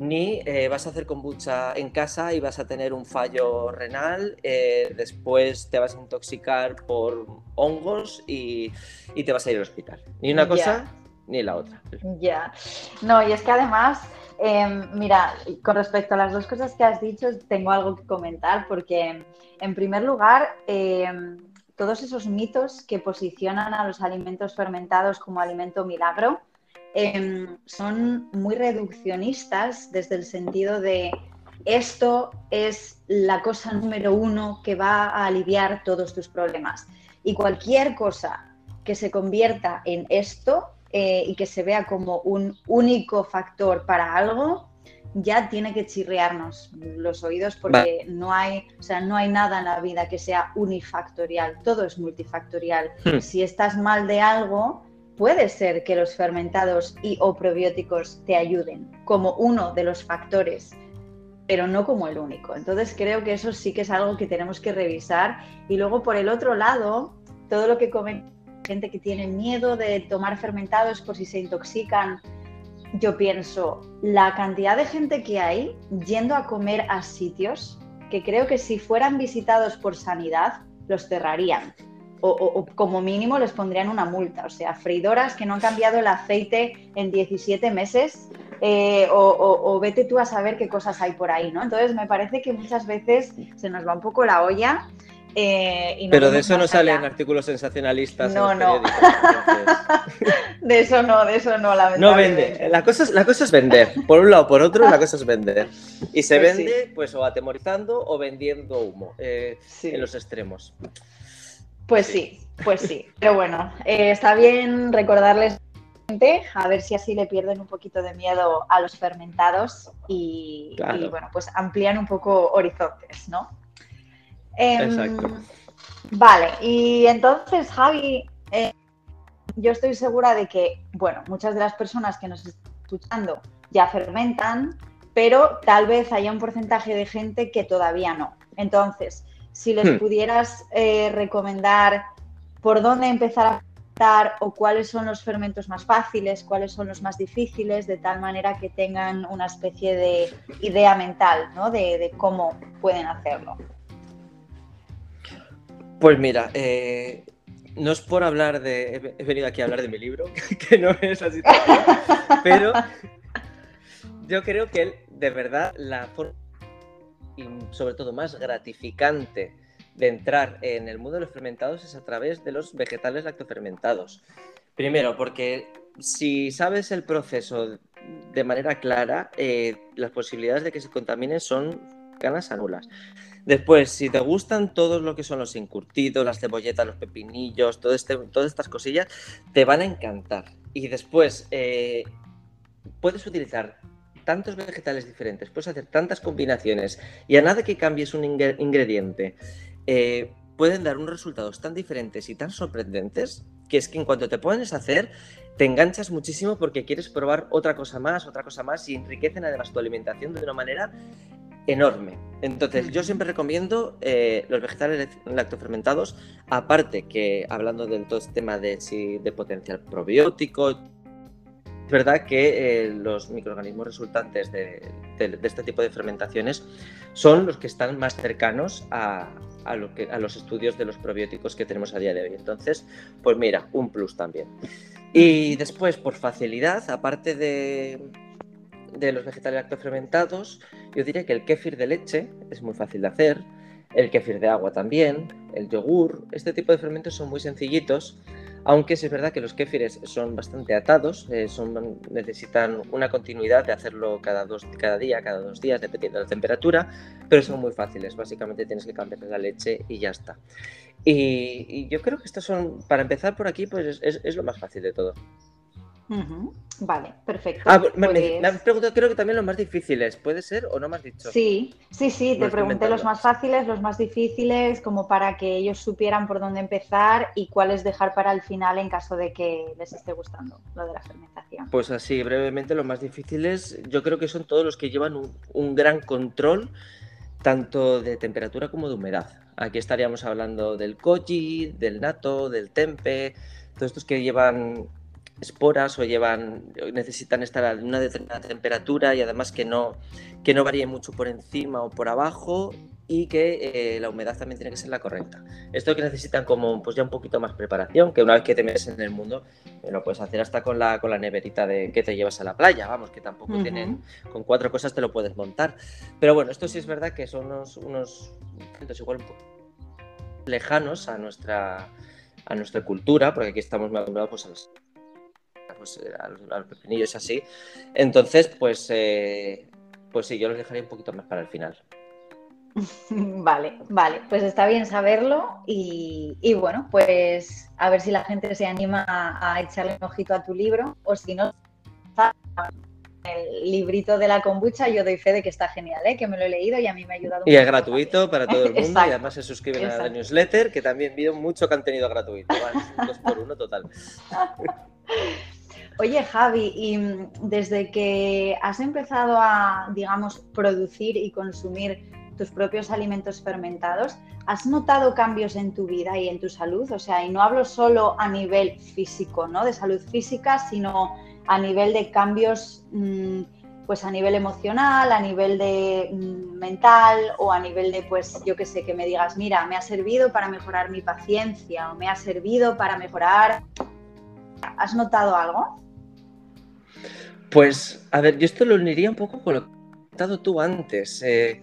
ni eh, vas a hacer kombucha en casa y vas a tener un fallo renal, eh, después te vas a intoxicar por hongos y, te vas a ir al hospital. Ni una cosa ni la otra. Ya. No, y es que además, em, mira, con respecto a las dos cosas que has dicho, tengo algo que comentar porque, en primer lugar, em, todos esos mitos que posicionan a los alimentos fermentados como alimento milagro, Em, son muy reduccionistas desde el sentido de esto es la cosa número uno que va a aliviar todos tus problemas. Y cualquier cosa que se convierta en esto eh, y que se vea como un único factor para algo, ya tiene que chirriarnos los oídos porque no hay, o sea, no hay nada en la vida que sea unifactorial, todo es multifactorial. Hmm. Si estás mal de algo, puede ser que los fermentados y o probióticos te ayuden como uno de los factores, pero no como el único. Entonces creo que eso sí que es algo que tenemos que revisar. Y luego por el otro lado, todo lo que come gente que tiene miedo de tomar fermentados por si se intoxican, yo pienso, la cantidad de gente que hay yendo a comer a sitios que creo que si fueran visitados por sanidad, los cerrarían o, como mínimo les pondrían una multa. O sea, freidoras que no han cambiado el aceite en 17 meses eh, o, vete tú a saber qué cosas hay por ahí, ¿no? Entonces me parece que muchas veces se nos va un poco la olla. Eh, Pero de eso no salen artículos sensacionalistas. No, no. <laughs> de eso no, de eso no, la No vende. La cosa, es, la cosa es vender. Por un lado, por otro, la cosa es vender. Y se pues vende, pues, o atemorizando o vendiendo humo eh, en los extremos. Pues sí, pues sí. Pero bueno, eh, está bien recordarles a ver si así le pierden un poquito de miedo a los fermentados y, bueno, pues amplían un poco horizontes, ¿no? Em, Exacto. Vale, y entonces, Javi, eh, yo estoy segura de que, bueno, muchas de las personas que nos están escuchando ya fermentan, pero tal vez haya un porcentaje de gente que todavía no. Entonces, si les hmm. pudieras eh, recomendar por dónde empezar a fermentar o cuáles son los fermentos más fáciles, cuáles son los más difíciles, de tal manera que tengan una especie de idea mental ¿no? de, cómo pueden hacerlo. Pues mira, eh, no es por hablar de. He venido aquí a hablar de mi libro, <laughs> que no es así. <laughs> pero yo creo que de verdad la forma y sobre todo más gratificante de entrar en el mundo de los fermentados es a través de los vegetales lactofermentados. Primero, porque si sabes el proceso de manera clara, eh, las posibilidades de que se contaminen son ganas anulas. Después, si te gustan todos lo que son los encurtidos, las cebolletas, los pepinillos, este, todas estas cosillas, te van a encantar. Y después, eh, puedes utilizar tantos vegetales diferentes, puedes hacer tantas combinaciones y a nada que cambies un ingrediente, eh, pueden dar unos resultados tan diferentes y tan sorprendentes que es que en cuanto te pones a hacer, te enganchas muchísimo porque quieres probar otra cosa más, otra cosa más y enriquecen además tu alimentación de una manera enorme. Entonces, yo siempre recomiendo eh, los vegetales lactofermentados, aparte que hablando del todo este tema de, de potencial probiótico, es verdad que eh, los microorganismos resultantes de, este tipo de fermentaciones son los que están más cercanos a, lo que, a los estudios de los probióticos que tenemos a día de hoy. Entonces, pues mira, un plus también. Y después, por facilidad, aparte de, los vegetales lactofermentados, yo diría que el kéfir de leche es muy fácil de hacer, el kéfir de agua también, el yogur, este tipo de fermentos son muy sencillitos, aunque es verdad que los kéfires son bastante atados, eh, son, necesitan una continuidad de hacerlo cada, dos, cada día, cada dos días, dependiendo de la temperatura, pero son muy fáciles, básicamente tienes que cambiar la leche y ya está. Y, yo creo que estos son, para empezar por aquí, pues es lo más fácil de todo. Vale, perfecto. Ah, me, pues preguntado, creo que también los más difíciles, ¿puede ser o no me has dicho? Sí, sí, sí, te pregunté los más fáciles, los más difíciles, como para que ellos supieran por dónde empezar y cuáles dejar para el final en caso de que les esté gustando lo de la fermentación. Pues así, brevemente, los más difíciles, yo creo que son todos los que llevan un gran control tanto de temperatura como de humedad. Aquí estaríamos hablando del koji, del nato, del tempe, todos estos que llevan esporas o llevan necesitan estar a una determinada temperatura y además que no que no varíe mucho por encima o por abajo y que eh, la humedad también tiene que ser la correcta. Esto que necesitan como pues ya un poquito más preparación, que una vez que te metes en el mundo eh, lo puedes hacer hasta con la con la neverita de que te llevas a la playa, vamos, que tampoco tienen con cuatro cosas te lo puedes montar. Pero bueno, esto sí es verdad que son unos unos igual un poco lejanos a nuestra a nuestra cultura, porque aquí estamos muy acostumbrados pues, a pues, eh, a, los, pepinillos así. Entonces, pues, eh, pues sí, yo los dejaría un poquito más para el final. <laughs> Vale, vale, pues está bien saberlo y, bueno, pues a ver si la gente se anima a, echarle un ojito a tu libro o si no, el librito de la kombucha, yo doy fe de que está genial, ¿eh? que me lo he leído y a mí me ha ayudado. Y es gratuito para todo el mundo y además se suscriben a la newsletter, que también pido mucho contenido gratuito. dos por uno total. <laughs> Oye, Javi, y mm, desde que has empezado a, digamos, producir y consumir tus propios alimentos fermentados, ¿has notado cambios en tu vida y en tu salud? O sea, y no hablo solo a nivel físico, ¿no? De salud física, sino a nivel de cambios, mm, pues a nivel emocional, a nivel de mm, mental o a nivel de, pues, yo qué sé, que me digas, mira, me ha servido para mejorar mi paciencia o me ha servido para mejorar. ¿Has notado algo? Pues, a ver, yo esto lo uniría un poco con lo que has contado tú antes, eh,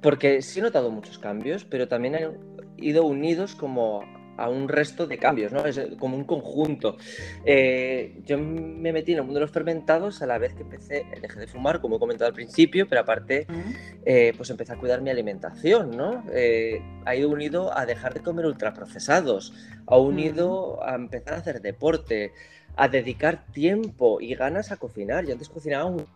porque sí he notado muchos cambios, pero también han ido unidos como a un resto de cambios, ¿no? Es como un conjunto. Eh, yo me metí en el mundo de los fermentados a la vez que empecé, dejé de fumar, como he comentado al principio, pero aparte, eh, pues empecé a cuidar mi alimentación, ¿no? ha ido unido a dejar de comer ultraprocesados, ha unido a empezar a hacer deporte, a dedicar tiempo y ganas a cocinar. Yo antes cocinaba un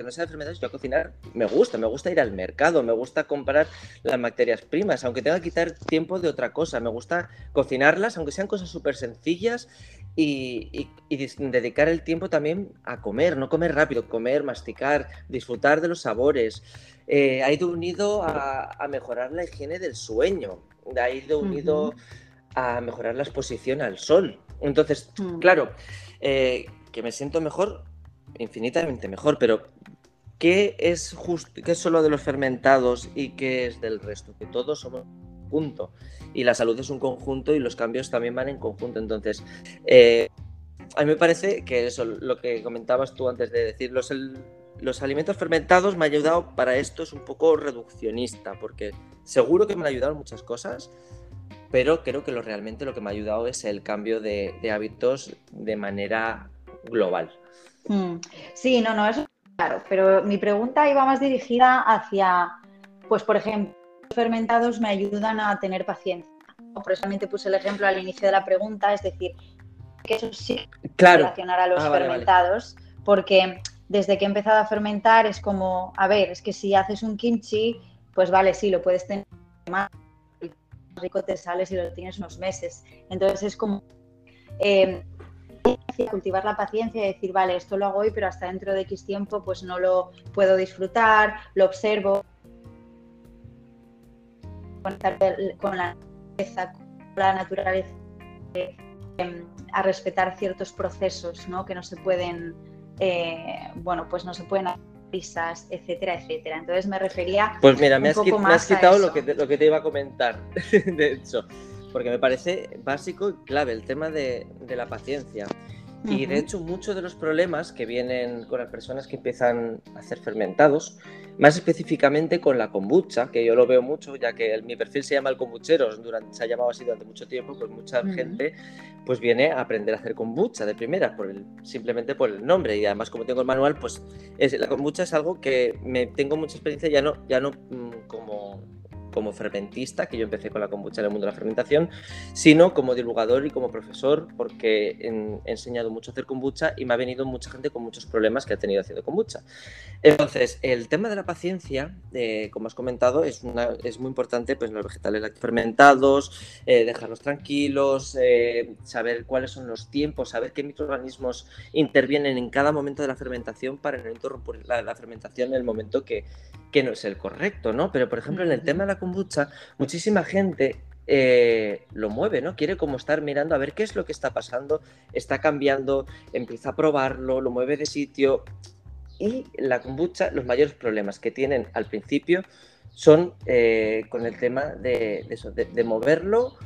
no sea enfermedades, yo a cocinar me gusta, me gusta ir al mercado, me gusta comprar las materias primas, aunque tenga que quitar tiempo de otra cosa, me gusta cocinarlas, aunque sean cosas súper sencillas y, dedicar el tiempo también a comer, no comer rápido, comer, masticar, disfrutar de los sabores. Eh, ha ido unido a, mejorar la higiene del sueño, ha ido unido a mejorar la exposición al sol. Entonces, mm. claro, eh, que me siento mejor, infinitamente mejor, pero ¿qué es, qué es solo de los fermentados y qué es del resto? Que todos somos un conjunto y la salud es un conjunto y los cambios también van en conjunto. Entonces, eh, a mí me parece que eso, lo que comentabas tú antes de decir, los, los alimentos fermentados me ha ayudado para esto, es un poco reduccionista, porque seguro que me han ayudado en muchas cosas, pero creo que lo realmente lo que me ha ayudado es el cambio de, hábitos de manera global. Mm. Sí, no, no, eso claro, pero mi pregunta iba más dirigida hacia pues por ejemplo, los fermentados me ayudan a tener paciencia. Por eso también te puse el ejemplo al inicio de la pregunta, es decir, que eso sí claro. relacionar a los ah, fermentados, porque desde que he empezado a fermentar es como, a ver, es que si haces un kimchi, pues vale, sí, lo puedes tener más rico te sale si lo tienes unos meses. Entonces es como eh, cultivar la paciencia y decir, vale, esto lo hago hoy, pero hasta dentro de X tiempo pues no lo puedo disfrutar, lo observo, con la naturaleza, con la naturaleza em, a respetar ciertos procesos ¿no? que no se pueden, eh, bueno, pues no se pueden hacer prisas, etcétera, etcétera. Entonces me refería. Pues mira, me has, quitado lo que, te, lo que te iba a comentar, <laughs> de hecho, porque me parece básico y clave el tema de, de la paciencia. Y de hecho, muchos de los problemas que vienen con las personas que empiezan a hacer fermentados, más específicamente con la kombucha, que yo lo veo mucho, ya que mi perfil se llama el kombucheros, durante, se ha llamado así durante mucho tiempo, pues mucha gente pues viene a aprender a hacer kombucha de primera, por el, simplemente por el nombre. Y además, como tengo el manual, pues es, la kombucha es algo que me tengo mucha experiencia, ya no, ya no mm, como como fermentista, que yo empecé con la kombucha en el mundo de la fermentación, sino como divulgador y como profesor, porque he enseñado mucho a hacer kombucha y me ha venido mucha gente con muchos problemas que ha tenido haciendo kombucha. Entonces, el tema de la paciencia, eh, como has comentado, es, una, es muy importante pues, en los vegetales fermentados, eh, dejarlos tranquilos, eh, saber cuáles son los tiempos, saber qué microorganismos intervienen en cada momento de la fermentación para no interrumpir la, la fermentación en el momento que, que no es el correcto, ¿no? Pero, por ejemplo, en el tema de la muchísima gente eh, lo mueve, ¿no? Quiere como estar mirando a ver qué es lo que está pasando, está cambiando, empieza a probarlo, lo mueve de sitio. Y la kombucha, los mayores problemas que tienen al principio son eh, con el tema de, moverlo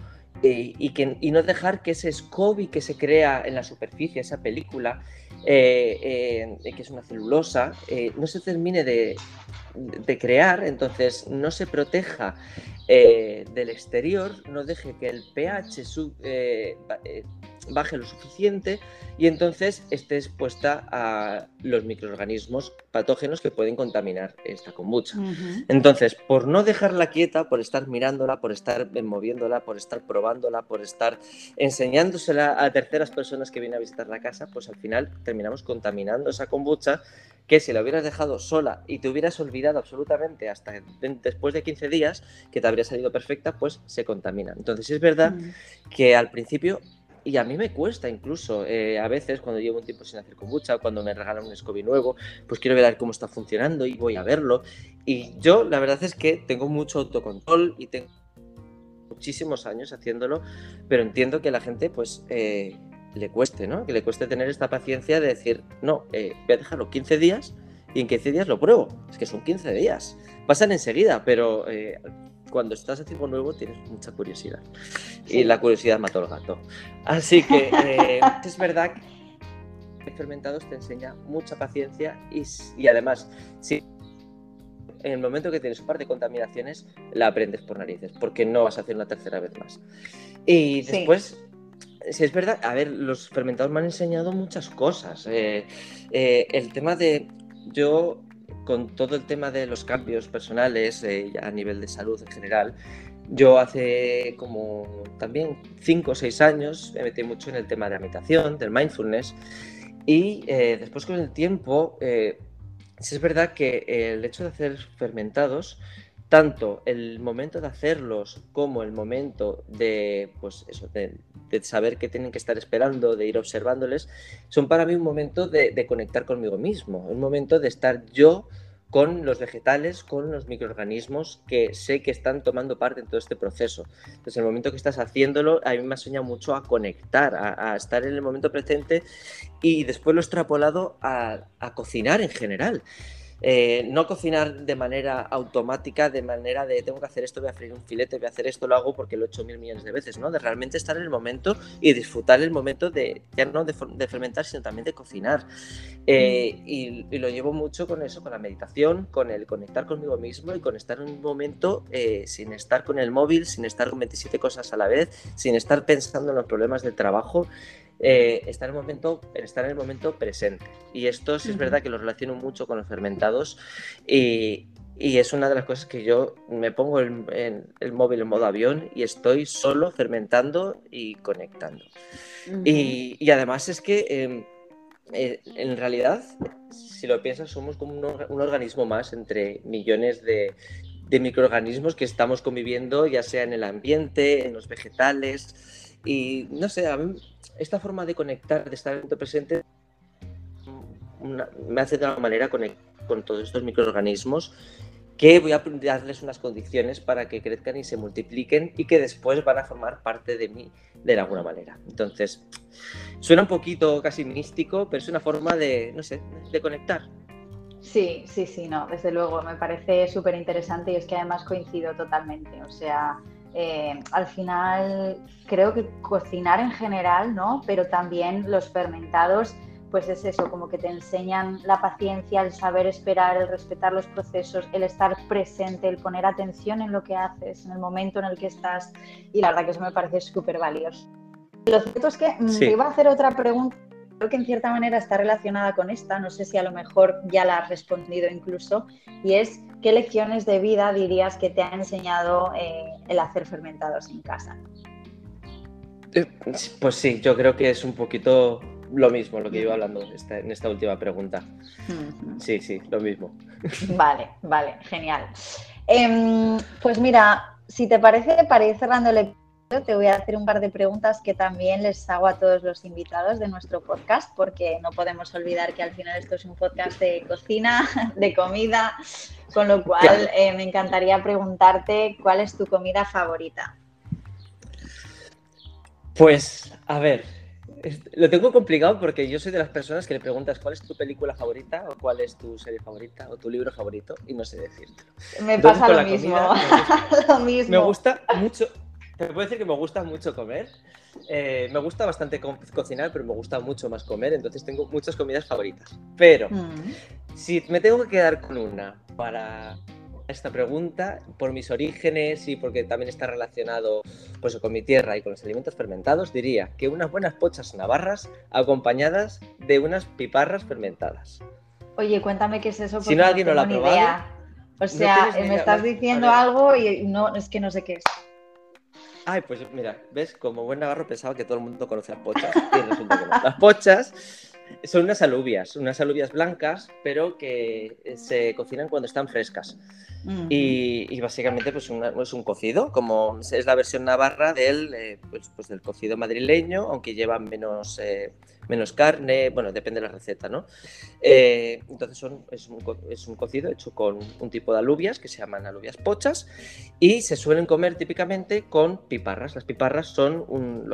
y, que, no dejar que ese SCOBY que se crea en la superficie, esa película, eh, que es una celulosa, no se termine de, de crear, entonces no se proteja eh, del exterior, no deje que el pH eh, eh, baje lo suficiente y entonces esté expuesta a los microorganismos patógenos que pueden contaminar esta kombucha. Entonces, por no dejarla quieta, por estar mirándola, por estar moviéndola, por estar probándola, por estar enseñándosela a terceras personas que vienen a visitar la casa, pues al final terminamos contaminando esa kombucha que si la hubieras dejado sola y te hubieras olvidado absolutamente hasta después de 15 días, que te habría salido perfecta, pues se contamina. Entonces es verdad que al principio y a mí me cuesta incluso, eh, a veces cuando llevo un tiempo sin hacer kombucha, cuando me regalan un SCOBY nuevo, pues quiero ver cómo está funcionando y voy a verlo. Y yo la verdad es que tengo mucho autocontrol y tengo muchísimos años haciéndolo, pero entiendo que la gente pues eh, le cueste, ¿no? Que le cueste tener esta paciencia de decir, no, eh, voy a dejarlo 15 días y en 15 días lo pruebo. Es que son 15 días. Pasan enseguida, pero cuando estás haciendo algo nuevo tienes mucha curiosidad. Y la curiosidad mató al gato. Así que <laughs> eh, es verdad que fermentados te enseña mucha paciencia y, además, si en el momento que tienes un par de contaminaciones, la aprendes por narices, porque no vas a hacer una tercera vez más. Y después, si es verdad, a ver, los fermentados me han enseñado muchas cosas. Eh, eh, el tema de, yo con todo el tema de los cambios personales eh, a nivel de salud en general, yo hace como también 5 o 6 años me metí mucho en el tema de la meditación, del mindfulness, y eh, después con el tiempo, eh, es verdad que el hecho de hacer fermentados, tanto el momento de hacerlos como el momento de, pues eso, de, saber que tienen que estar esperando, de ir observándoles, son para mí un momento de, conectar conmigo mismo, un momento de estar yo con los vegetales, con los microorganismos que sé que están tomando parte en todo este proceso. Entonces, el momento que estás haciéndolo, a mí me ha mucho a conectar, a, estar en el momento presente y después lo he extrapolado a cocinar en general. Eh, no cocinar de manera automática, de manera de tengo que hacer esto, voy a freír un filete, voy a hacer esto, lo hago porque lo he hecho mil millones de veces, ¿no? De realmente estar en el momento y disfrutar el momento de, ya no de, fermentar, sino también de cocinar. Eh, y, lo llevo mucho con eso, con la meditación, con el conectar conmigo mismo y con estar en un momento eh, sin estar con el móvil, sin estar con 27 cosas a la vez, sin estar pensando en los problemas del trabajo eh, estar, en el momento, estar en el momento presente. Y esto sí es verdad que lo relaciono mucho con los fermentados y, y es una de las cosas que yo me pongo en, el móvil en modo avión y estoy solo fermentando y conectando. y, además es que em, eh, en realidad, si lo piensas, somos como un, organismo más entre millones de, microorganismos que estamos conviviendo, ya sea en el ambiente, en los vegetales. Y no sé, a mí esta forma de conectar, de estar en presente, me hace de alguna manera conectar con todos estos microorganismos que voy a darles unas condiciones para que crezcan y se multipliquen y que después van a formar parte de mí de alguna manera. Entonces, suena un poquito casi místico, pero es una forma de, no sé, de conectar. Sí, sí, sí, no, desde luego, me parece súper interesante y es que además coincido totalmente. O sea, eh, al final creo que cocinar en general, ¿no? Pero también los fermentados pues es eso, como que te enseñan la paciencia, el saber esperar, el respetar los procesos, el estar presente, el poner atención en lo que haces, en el momento en el que estás. Y la verdad que eso me parece súper valioso. Lo cierto es que mm, te iba a hacer otra pregunta, creo que en cierta manera está relacionada con esta, no sé si a lo mejor ya la has respondido incluso, y es qué lecciones de vida dirías que te ha enseñado eh, el hacer fermentados en casa. Eh, pues sí, yo creo que es un poquito lo mismo, lo que iba hablando en esta última pregunta. Sí, sí, lo mismo. Vale, vale, genial. Em, pues mira, si te parece, para ir cerrando el te voy a hacer un par de preguntas que también les hago a todos los invitados de nuestro podcast, porque no podemos olvidar que al final esto es un podcast de cocina, <laughs> de comida, con lo cual eh, me encantaría preguntarte cuál es tu comida favorita. Pues, a ver, lo tengo complicado porque yo soy de las personas que le preguntas cuál es tu película favorita o cuál es tu serie favorita o tu libro favorito y no sé decírtelo. Me pasa lo mismo. <laughs> lo mismo. Me gusta mucho, te puedo decir que me gusta mucho comer. Eh, me gusta bastante cocinar, pero me gusta mucho más comer, entonces tengo muchas comidas favoritas. Pero mm. si me tengo que quedar con una para esta pregunta por mis orígenes y porque también está relacionado pues, con mi tierra y con los alimentos fermentados, diría que unas buenas pochas navarras acompañadas de unas piparras fermentadas. Oye, cuéntame qué es eso. Si no alguien no lo ha probado. O sea, me estás diciendo algo y no, es que no sé qué es. Ay, pues mira, ves, como buen navarro pensaba que todo el mundo conoce las pochas y resulta que no. Las pochas son unas alubias, unas alubias blancas, pero que eh, se cocinan cuando están frescas. y, básicamente pues es un cocido, como es la versión navarra del, eh, pues, pues, del cocido madrileño, aunque lleva menos, eh, menos carne, bueno, depende de la receta, ¿no? entonces son, es, un, es, un, cocido hecho con un tipo de alubias que se llaman alubias pochas y se suelen comer típicamente con piparras. Las piparras son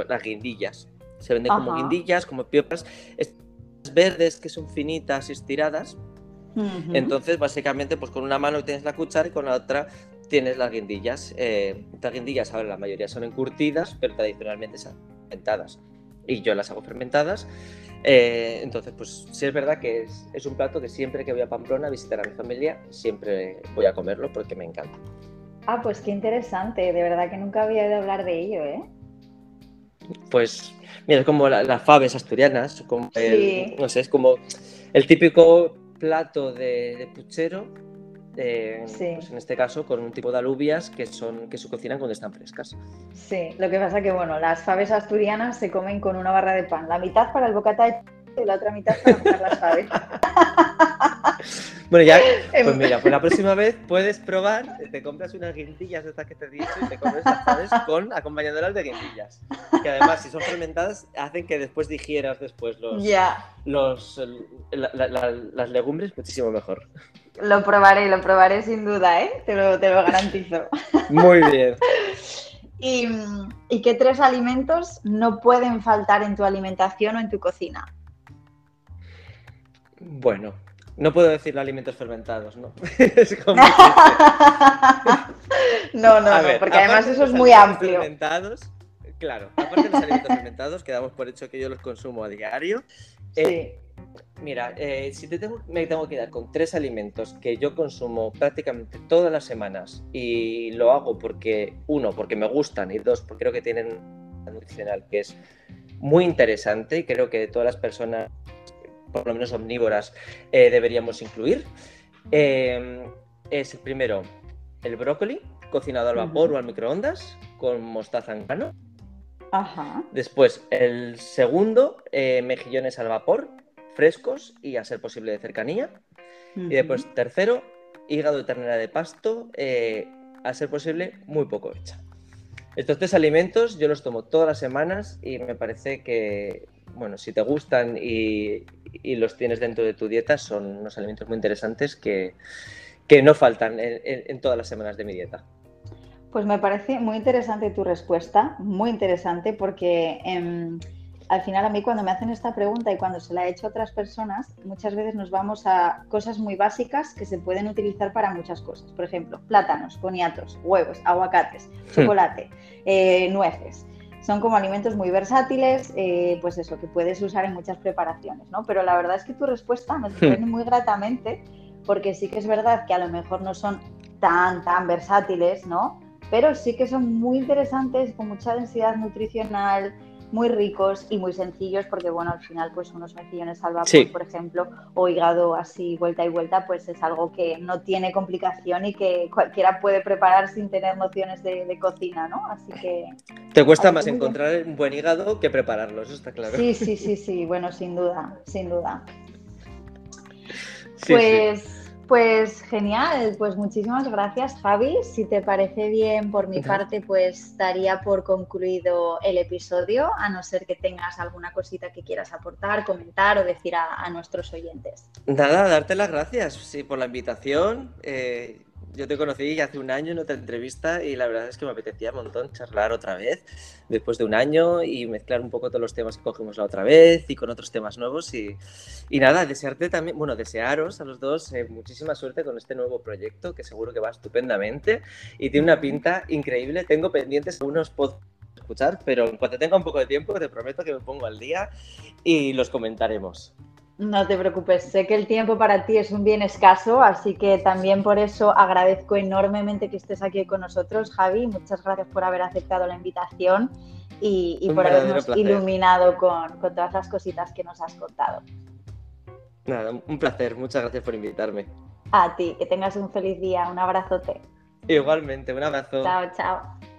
las guindillas, se venden como guindillas, como pipas verdes que son finitas y estiradas. Entonces, básicamente, pues con una mano tienes la cuchara y con la otra tienes las guindillas. Eh, estas guindillas, ahora la mayoría son encurtidas, pero tradicionalmente son fermentadas. Y yo las hago fermentadas. Eh, entonces, pues sí es verdad que es, es, un plato que siempre que voy a Pamplona a visitar a mi familia, siempre voy a comerlo porque me encanta. Ah, pues qué interesante. De verdad que nunca había oído hablar de ello, ¿eh? Pues Mira, es como las faves asturianas, como no sé, es como el típico plato de, puchero, eh, pues en este caso con un tipo de alubias que, son, que se cocinan cuando están frescas. Sí, lo que pasa que, bueno, las faves asturianas se comen con una barra de pan, la mitad para el bocata de y la otra mitad para comer las faves. <laughs> Bueno, ya, pues em. mira, pues la próxima vez puedes probar, te compras unas guindillas de estas que te he dicho y te comes las faves con acompañándolas de guindillas. Que además, si son fermentadas, hacen que después digieras después los, los las legumbres muchísimo mejor. Lo probaré, lo probaré sin duda, ¿eh? Te lo, te lo garantizo. Muy bien. <laughs> ¿Y, ¿Y qué tres alimentos no pueden faltar en tu alimentación o en tu cocina? Bueno, no puedo decir alimentos fermentados, ¿no? <laughs> <laughs> no, no, porque además eso es muy amplio. Fermentados, claro, aparte de los alimentos fermentados, que damos por hecho que yo los consumo a diario. Eh, mira, eh, si te tengo, me tengo que dar con tres alimentos que yo consumo prácticamente todas las semanas y lo hago porque, uno, porque me gustan y dos, porque creo que tienen nutricional que es muy interesante y creo que todas las personas por lo menos omnívoras, eh, deberíamos incluir. Em, es el primero el brócoli, cocinado al vapor o al microondas, con mostaza en grano. Ajá. Después, el segundo, eh, mejillones al vapor, frescos y a ser posible de cercanía. Y después, tercero, hígado de ternera de pasto, eh, a ser posible muy poco hecha. Estos tres alimentos yo los tomo todas las semanas y me parece que, bueno, si te gustan y, los tienes dentro de tu dieta, son unos alimentos muy interesantes que, no faltan en todas las semanas de mi dieta. Pues me parece muy interesante tu respuesta, muy interesante, porque em, al final a mí cuando me hacen esta pregunta y cuando se la he hecho a otras personas, muchas veces nos vamos a cosas muy básicas que se pueden utilizar para muchas cosas. Por ejemplo, plátanos, boniatos, huevos, aguacates, hmm. chocolate, eh, nueces. Son como alimentos muy versátiles, eh, pues eso, que puedes usar en muchas preparaciones, ¿no? Pero la verdad es que tu respuesta me sorprende hmm. muy gratamente, porque sí que es verdad que a lo mejor no son tan, tan versátiles, ¿no? pero sí que son muy interesantes, con mucha densidad nutricional, muy ricos y muy sencillos porque bueno al final pues unos mejillones al vapor por ejemplo o hígado así vuelta y vuelta pues es algo que no tiene complicación y que cualquiera puede preparar sin tener nociones de, cocina no así que te cuesta más encontrar un buen hígado que prepararlo eso está claro. Sí sí sí sí bueno sin duda sin duda. Pues pues genial, pues muchísimas gracias Javi. Si te parece bien por mi parte, pues daría por concluido el episodio, a no ser que tengas alguna cosita que quieras aportar, comentar o decir a, nuestros oyentes. Nada, darte las gracias sí, por la invitación. Eh, yo te conocí hace un año en otra entrevista y la verdad es que me apetecía un montón charlar otra vez después de un año y mezclar un poco todos los temas que cogimos la otra vez y con otros temas nuevos. Y, y nada, desearte también, bueno, desearos a los dos eh, muchísima suerte con este nuevo proyecto que seguro que va estupendamente y tiene una pinta increíble. Tengo pendientes algunos podcasts escuchar, pero en cuanto tenga un poco de tiempo te prometo que me pongo al día y los comentaremos. No te preocupes, sé que el tiempo para ti es un bien escaso, así que también por eso agradezco enormemente que estés aquí con nosotros, Javi. Muchas gracias por haber aceptado la invitación y, por habernos iluminado con, con todas las cositas que nos has contado. Nada, un placer, muchas gracias por invitarme. A ti, que tengas un feliz día, un abrazote. Igualmente, un abrazo. Chao, chao.